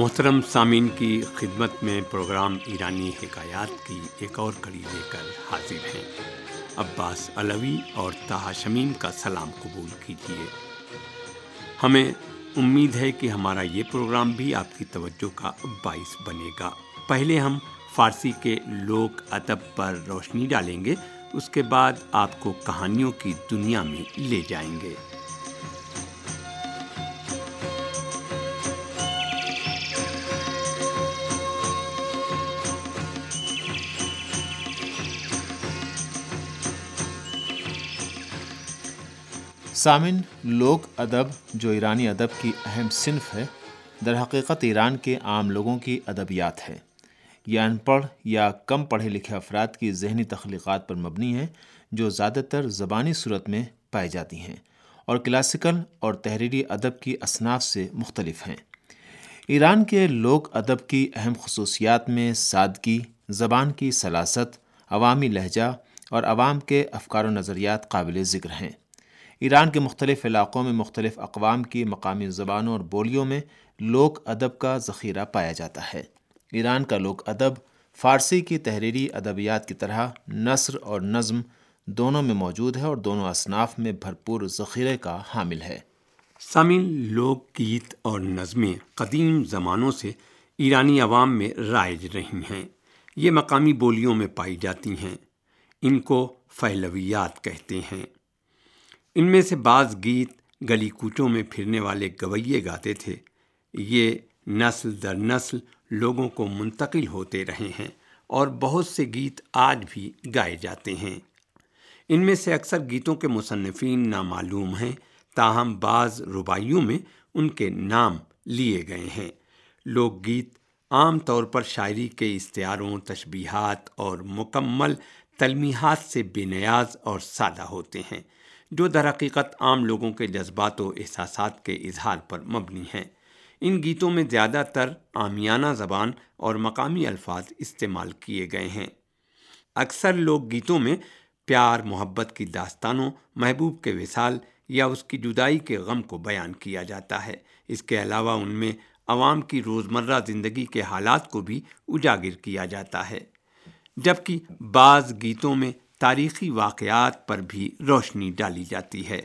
محترم سامعین کی خدمت میں پروگرام ایرانی حکایات کی ایک اور کڑی لے کر حاضر ہیں۔ عباس علوی اور طاہا شمیم کا سلام قبول کیجیے۔ ہمیں امید ہے کہ ہمارا یہ پروگرام بھی آپ کی توجہ کا باعث بنے گا۔ پہلے ہم فارسی کے لوک ادب پر روشنی ڈالیں گے، اس کے بعد آپ کو کہانیوں کی دنیا میں لے جائیں گے۔ سامن لوک ادب جو ایرانی ادب کی اہم صنف ہے، در حقیقت ایران کے عام لوگوں کی ادبیات ہے یہ ان پڑھ یا کم پڑھے لکھے افراد کی ذہنی تخلیقات پر مبنی ہے جو زیادہ تر زبانی صورت میں پائی جاتی ہیں اور کلاسیکل اور تحریری ادب کی اصناف سے مختلف ہیں۔ ایران کے لوک ادب کی اہم خصوصیات میں سادگی، زبان کی سلاست، عوامی لہجہ اور عوام کے افکار و نظریات قابل ذکر ہیں۔ ایران کے مختلف علاقوں میں مختلف اقوام کی مقامی زبانوں اور بولیوں میں لوک ادب کا ذخیرہ پایا جاتا ہے۔ ایران کا لوک ادب فارسی کی تحریری ادبیات کی طرح نثر اور نظم دونوں میں موجود ہے اور دونوں اصناف میں بھرپور ذخیرے کا حامل ہے۔ سامن لوک گیت اور نظمیں قدیم زمانوں سے ایرانی عوام میں رائج رہی ہیں۔ یہ مقامی بولیوں میں پائی جاتی ہیں۔ ان کو فہلویات کہتے ہیں۔ ان میں سے بعض گیت گلی کوچوں میں پھرنے والے گویے گاتے تھے۔ یہ نسل در نسل لوگوں کو منتقل ہوتے رہے ہیں اور بہت سے گیت آج بھی گائے جاتے ہیں۔ ان میں سے اکثر گیتوں کے مصنفین نامعلوم ہیں۔ تاہم بعض ربائیوں میں ان کے نام لیے گئے ہیں۔ لوک گیت عام طور پر شاعری کے اشتہاروں، تشبیہات اور مکمل تلمیحات سے بے نیاز اور سادہ ہوتے ہیں۔ جو در حقیقت عام لوگوں کے جذبات و احساسات کے اظہار پر مبنی ہیں۔ ان گیتوں میں زیادہ تر آمیانہ زبان اور مقامی الفاظ استعمال کیے گئے ہیں۔ اکثر لوک گیتوں میں پیار، محبت کی داستانوں، محبوب کے وصال یا اس کی جدائی کے غم کو بیان کیا جاتا ہے۔ اس کے علاوہ ان میں عوام کی روزمرہ زندگی کے حالات کو بھی اجاگر کیا جاتا ہے۔ جبکہ بعض گیتوں میں تاریخی واقعات پر بھی روشنی ڈالی جاتی ہے۔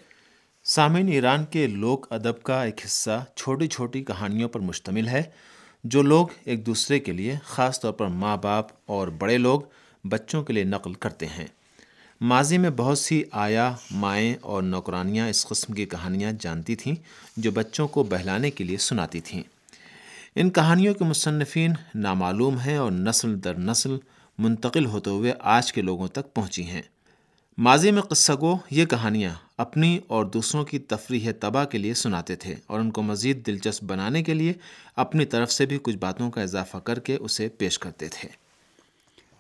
سامعین، ایران کے لوک ادب کا ایک حصہ چھوٹی چھوٹی کہانیوں پر مشتمل ہے، جو لوگ ایک دوسرے کے لیے خاص طور پر ماں باپ اور بڑے لوگ بچوں کے لیے نقل کرتے ہیں۔ ماضی میں بہت سی آیا، مائیں اور نوکرانیاں اس قسم کی کہانیاں جانتی تھیں، جو بچوں کو بہلانے کے لیے سناتی تھیں۔ ان کہانیوں کے مصنفین نامعلوم ہیں اور نسل در نسل منتقل ہوتے ہوئے آج کے لوگوں تک پہنچی ہیں۔ ماضی میں قصہ گو یہ کہانیاں اپنی اور دوسروں کی تفریح تباہ کے لیے سناتے تھے اور ان کو مزید دلچسپ بنانے کے لیے اپنی طرف سے بھی کچھ باتوں کا اضافہ کر کے اسے پیش کرتے تھے۔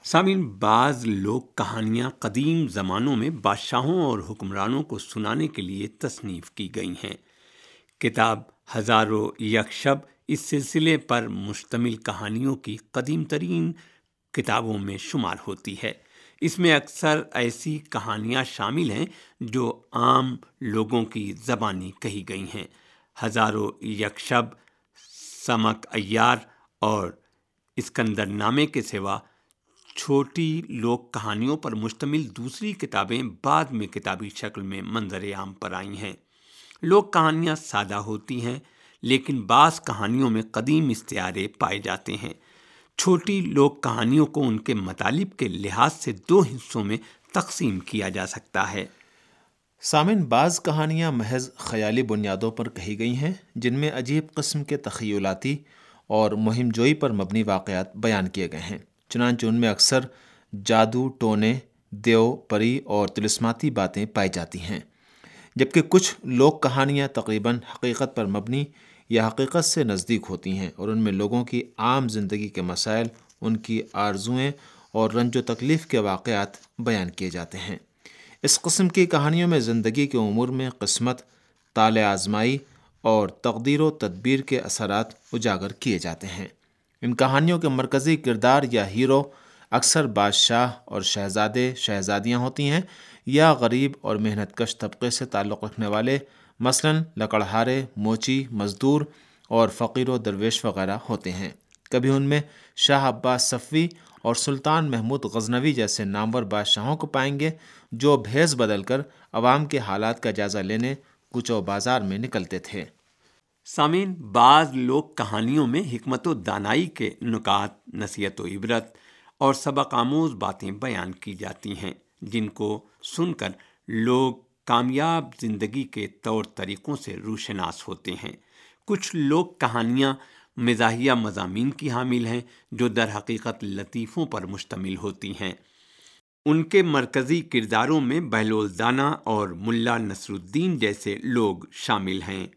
سامعین، بعض لوگ کہانیاں قدیم زمانوں میں بادشاہوں اور حکمرانوں کو سنانے کے لیے تصنیف کی گئی ہیں۔ کتاب ہزاروں یکشب اس سلسلے پر مشتمل کہانیوں کی قدیم ترین کتابوں میں شمار ہوتی ہے۔ اس میں اکثر ایسی کہانیاں شامل ہیں جو عام لوگوں کی زبانی کہی گئی ہیں۔ ہزاروں یکشب، سمک ایار اور اسکندر نامے کے سوا چھوٹی لوک کہانیوں پر مشتمل دوسری کتابیں بعد میں کتابی شکل میں منظر عام پر آئی ہیں۔ لوک کہانیاں سادہ ہوتی ہیں، لیکن بعض کہانیوں میں قدیم استعارے پائے جاتے ہیں۔ چھوٹی لوک کہانیوں کو ان کے مطالب کے لحاظ سے دو حصوں میں تقسیم کیا جا سکتا ہے۔ سامن بعض کہانیاں محض خیالی بنیادوں پر کہی گئی ہیں، جن میں عجیب قسم کے تخیلاتی اور مہم جوئی پر مبنی واقعات بیان کیے گئے ہیں۔ چنانچہ ان میں اکثر جادو، ٹونے، دیو، پری اور تلسماتی باتیں پائی جاتی ہیں، جبکہ کچھ لوک کہانیاں تقریباً حقیقت پر مبنی یا حقیقت سے نزدیک ہوتی ہیں اور ان میں لوگوں کی عام زندگی کے مسائل، ان کی آرزوئیں اور رنج و تکلیف کے واقعات بیان کیے جاتے ہیں۔ اس قسم کی کہانیوں میں زندگی کے امور میں قسمت، تال آزمائی اور تقدیر و تدبیر کے اثرات اجاگر کیے جاتے ہیں۔ ان کہانیوں کے مرکزی کردار یا ہیرو اکثر بادشاہ اور شہزادے، شہزادیاں ہوتی ہیں یا غریب اور محنت کش طبقے سے تعلق رکھنے والے مثلا لکڑہارے، موچی، مزدور اور فقیر و درویش وغیرہ ہوتے ہیں۔ کبھی ان میں شاہ عباس صفوی اور سلطان محمود غزنوی جیسے نامور بادشاہوں کو پائیں گے، جو بھیس بدل کر عوام کے حالات کا جائزہ لینے کچھ و بازار میں نکلتے تھے۔ سامعین، بعض لوگ کہانیوں میں حکمت و دانائی کے نکات، نصیحت و عبرت اور سبق آموز باتیں بیان کی جاتی ہیں، جن کو سن کر لوگ کامیاب زندگی کے طور طریقوں سے روشناس ہوتے ہیں۔ کچھ لوگ کہانیاں مزاحیہ مضامین کی حامل ہیں جو در حقیقت لطیفوں پر مشتمل ہوتی ہیں۔ ان کے مرکزی کرداروں میں بہلول دانا اور ملا نصر الدین جیسے لوگ شامل ہیں۔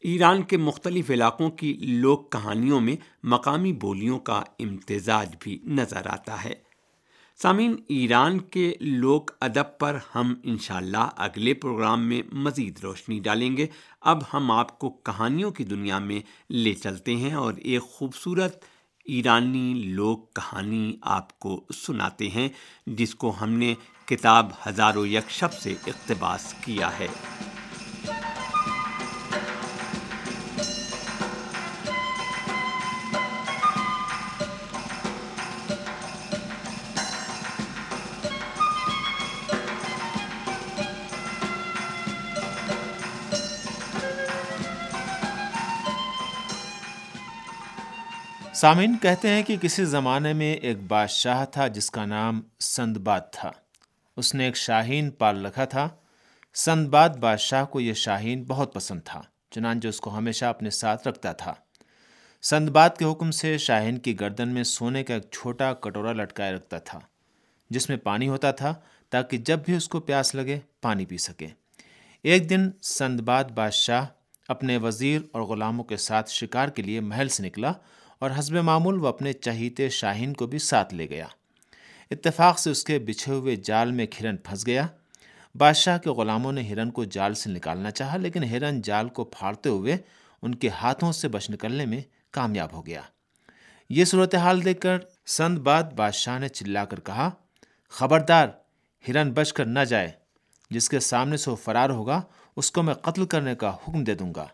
ایران کے مختلف علاقوں کی لوک کہانیوں میں مقامی بولیوں کا امتزاج بھی نظر آتا ہے۔ سامعین، ایران کے لوک ادب پر ہم انشاءاللہ اگلے پروگرام میں مزید روشنی ڈالیں گے۔ اب ہم آپ کو کہانیوں کی دنیا میں لے چلتے ہیں اور ایک خوبصورت ایرانی لوک کہانی آپ کو سناتے ہیں، جس کو ہم نے کتاب ہزار و یک شب سے اقتباس کیا ہے۔ سامعین، کہتے ہیں کہ کسی زمانے میں ایک بادشاہ تھا جس کا نام سندباد تھا۔ اس نے ایک شاہین پال رکھا تھا۔ سندباد بادشاہ کو یہ شاہین بہت پسند تھا، چنانچہ اس کو ہمیشہ اپنے ساتھ رکھتا تھا۔ سندباد کے حکم سے شاہین کی گردن میں سونے کا ایک چھوٹا کٹورا لٹکائے رکھتا تھا، جس میں پانی ہوتا تھا تاکہ جب بھی اس کو پیاس لگے پانی پی سکے۔ ایک دن سندباد بادشاہ اپنے وزیر اور غلاموں کے ساتھ شکار کے لیے محل سے نکلا اور حسب معمول وہ اپنے چہیتے شاہین کو بھی ساتھ لے گیا۔ اتفاق سے اس کے بچھے ہوئے جال میں ہرن پھنس گیا۔ بادشاہ کے غلاموں نے ہرن کو جال سے نکالنا چاہا، لیکن ہرن جال کو پھاڑتے ہوئے ان کے ہاتھوں سے بچ نکلنے میں کامیاب ہو گیا۔ یہ صورتحال دیکھ کر سند بعد بادشاہ نے چلا کر کہا، خبردار، ہرن بچ کر نہ جائے، جس کے سامنے سے وہ فرار ہوگا، اس کو میں قتل کرنے کا حکم دے دوں گا۔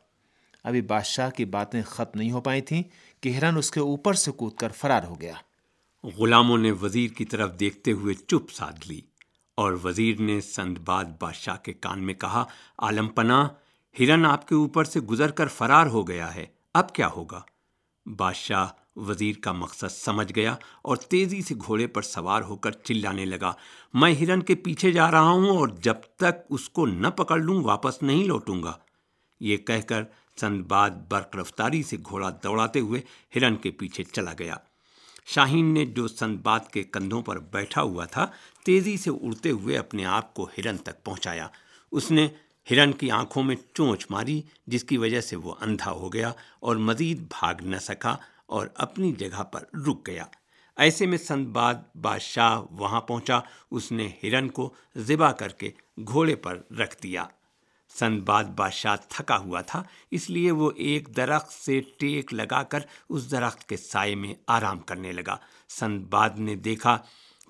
ابھی بادشاہ کی باتیں ختم نہیں ہو پائی تھیں کہ ہرن اس کے اوپر سے کود کر فرار ہو گیا۔ غلاموں نے وزیر کی طرف دیکھتے ہوئے چپ سادھ لی اور وزیر نے سند باد بادشاہ کے کان میں کہا، عالم پناہ، ہرن آپ کے اوپر سے گزر کر فرار ہو گیا ہے، اب کیا ہوگا؟ بادشاہ وزیر کا مقصد سمجھ گیا اور تیزی سے گھوڑے پر سوار ہو کر چلانے لگا۔ میں ہرن کے پیچھے جا رہا ہوں اور جب تک اس کو نہ پکڑ لوں، واپس نہیں لوٹوں گا۔ یہ کہہ کر سند بعد برق رفتاری سے گھوڑا دوڑاتے ہوئے ہرن کے پیچھے چلا گیا۔ شاہین نے جو سند باد کے کندھوں پر بیٹھا ہوا تھا، تیزی سے اڑتے ہوئے اپنے آپ کو ہرن تک پہنچایا۔ اس نے ہرن کی آنکھوں میں چونچ ماری، جس کی وجہ سے وہ اندھا ہو گیا اور مزید بھاگ نہ سکا اور اپنی جگہ پر رک گیا۔ ایسے میں سند باد بادشاہ وہاں پہنچا، اس نے ہرن کو ذبح کر کے گھوڑے پر رکھ دیا۔ سند بعد بادشاہ تھکا ہوا تھا، اس لیے وہ ایک درخت سے ٹیک لگا کر اس درخت کے سائے میں آرام کرنے لگا۔ سند بعد نے دیکھا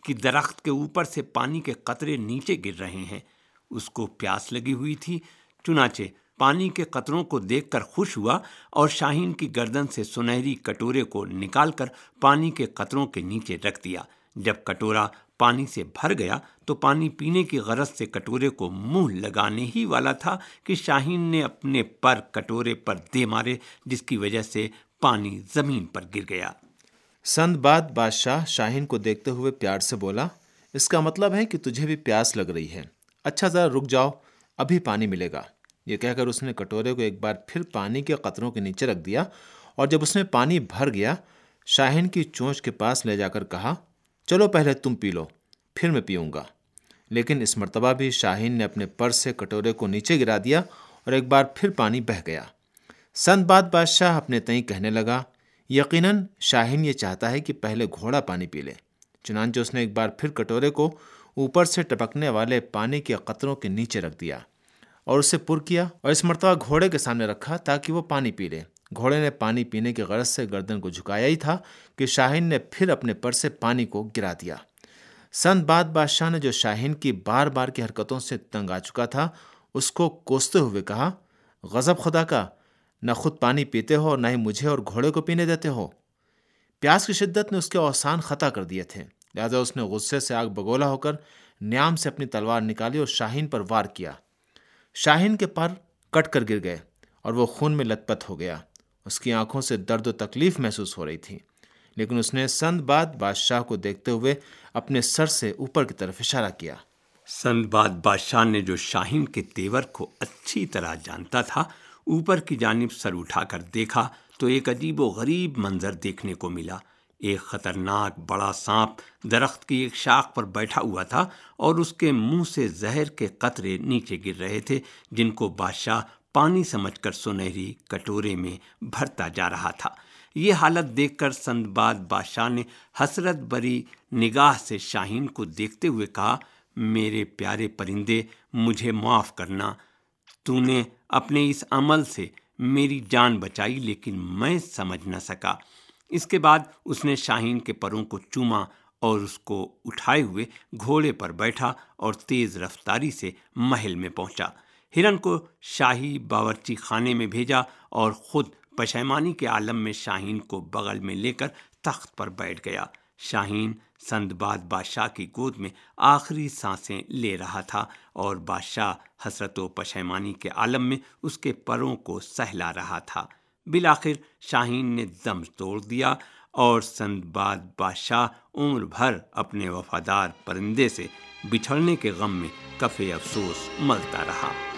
کہ درخت کے اوپر سے پانی کے قطرے نیچے گر رہے ہیں۔ اس کو پیاس لگی ہوئی تھی، چنانچہ پانی کے قطروں کو دیکھ کر خوش ہوا اور شاہین کی گردن سے سنہری کٹورے کو نکال کر پانی کے قطروں کے نیچے رکھ دیا۔ جب کٹورا پانی سے بھر گیا تو پانی پینے کی غرض سے کٹورے کو منہ لگانے ہی والا تھا کہ شاہین نے اپنے پر کٹورے پر دے مارے، جس کی وجہ سے پانی زمین پر گر گیا۔ سند بعد بادشاہ شاہین کو دیکھتے ہوئے پیار سے بولا، اس کا مطلب ہے کہ تجھے بھی پیاس لگ رہی ہے۔ اچھا ذرا رک جاؤ، ابھی پانی ملے گا۔ یہ کہہ کر اس نے کٹورے کو ایک بار پھر پانی کے قطروں کے نیچے رکھ دیا اور جب اس میں پانی بھر گیا، شاہین کی چونچ کے پاس لے جا کر کہا چلو پہلے تم پی لو، پھر میں پیوں گا۔ لیکن اس مرتبہ بھی شاہین نے اپنے پر سے کٹورے کو نیچے گرا دیا اور ایک بار پھر پانی بہہ گیا۔ سند باد بادشاہ اپنے تئیں کہنے لگا، یقیناً شاہین یہ چاہتا ہے کہ پہلے گھوڑا پانی پی لے۔ چنانچہ اس نے ایک بار پھر کٹورے کو اوپر سے ٹپکنے والے پانی کے قطروں کے نیچے رکھ دیا اور اسے پر کیا اور اس مرتبہ گھوڑے کے سامنے رکھا تاکہ وہ پانی پی لے۔ گھوڑے نے پانی پینے کی غرض سے گردن کو جھکایا ہی تھا کہ شاہین نے پھر اپنے پر سے پانی کو گرا دیا۔ سند بعد بادشاہ نے جو شاہین کی بار بار کی حرکتوں سے تنگ آ چکا تھا، اس کو کوستے ہوئے کہا، غضب خدا کا، نہ خود پانی پیتے ہو اور نہ ہی مجھے اور گھوڑے کو پینے دیتے ہو۔ پیاس کی شدت نے اس کے اوسان خطا کر دیے تھے۔ لہٰذا اس نے غصے سے آگ بگولا ہو کر نیام سے اپنی تلوار نکالی اور شاہین پر وار کیا۔ شاہین کے پر کٹ کر گر گئے اور وہ خون میں لت پت ہو گیا۔ اس کی آنکھوں سے درد و تکلیف محسوس ہو رہی تھی۔ لیکن اس نے سند بعد بادشاہ کو دیکھتے ہوئے اپنے سر سے اوپر کی طرف اشارہ کیا۔ سند بعد بادشاہ نے جو شاہین کے تیور کو اچھی طرح جانتا تھا، اوپر کی جانب سر اٹھا کر دیکھا تو ایک عجیب و غریب منظر دیکھنے کو ملا۔ ایک خطرناک بڑا سانپ درخت کی ایک شاخ پر بیٹھا ہوا تھا اور اس کے منہ سے زہر کے قطرے نیچے گر رہے تھے، جن کو بادشاہ پانی سمجھ کر سنہری کٹورے میں بھرتا جا رہا تھا۔ یہ حالت دیکھ کر سند بعد بادشاہ نے حسرت بری نگاہ سے شاہین کو دیکھتے ہوئے کہا، میرے پیارے پرندے، مجھے معاف کرنا۔ تو نے اپنے اس عمل سے میری جان بچائی، لیکن میں سمجھ نہ سکا۔ اس کے بعد اس نے شاہین کے پروں کو چوما اور اس کو اٹھائے ہوئے گھوڑے پر بیٹھا اور تیز رفتاری سے محل میں پہنچا۔ ہرن کو شاہی باورچی خانے میں بھیجا اور خود پشیمانی کے عالم میں شاہین کو بغل میں لے کر تخت پر بیٹھ گیا۔ شاہین سند بعد بادشاہ کی گود میں آخری سانسیں لے رہا تھا اور بادشاہ حسرت و پشیمانی کے عالم میں اس کے پروں کو سہلا رہا تھا۔ بالآخر شاہین نے دم توڑ دیا اور سند بعد بادشاہ عمر بھر اپنے وفادار پرندے سے بچھڑنے کے غم میں کفے افسوس ملتا رہا۔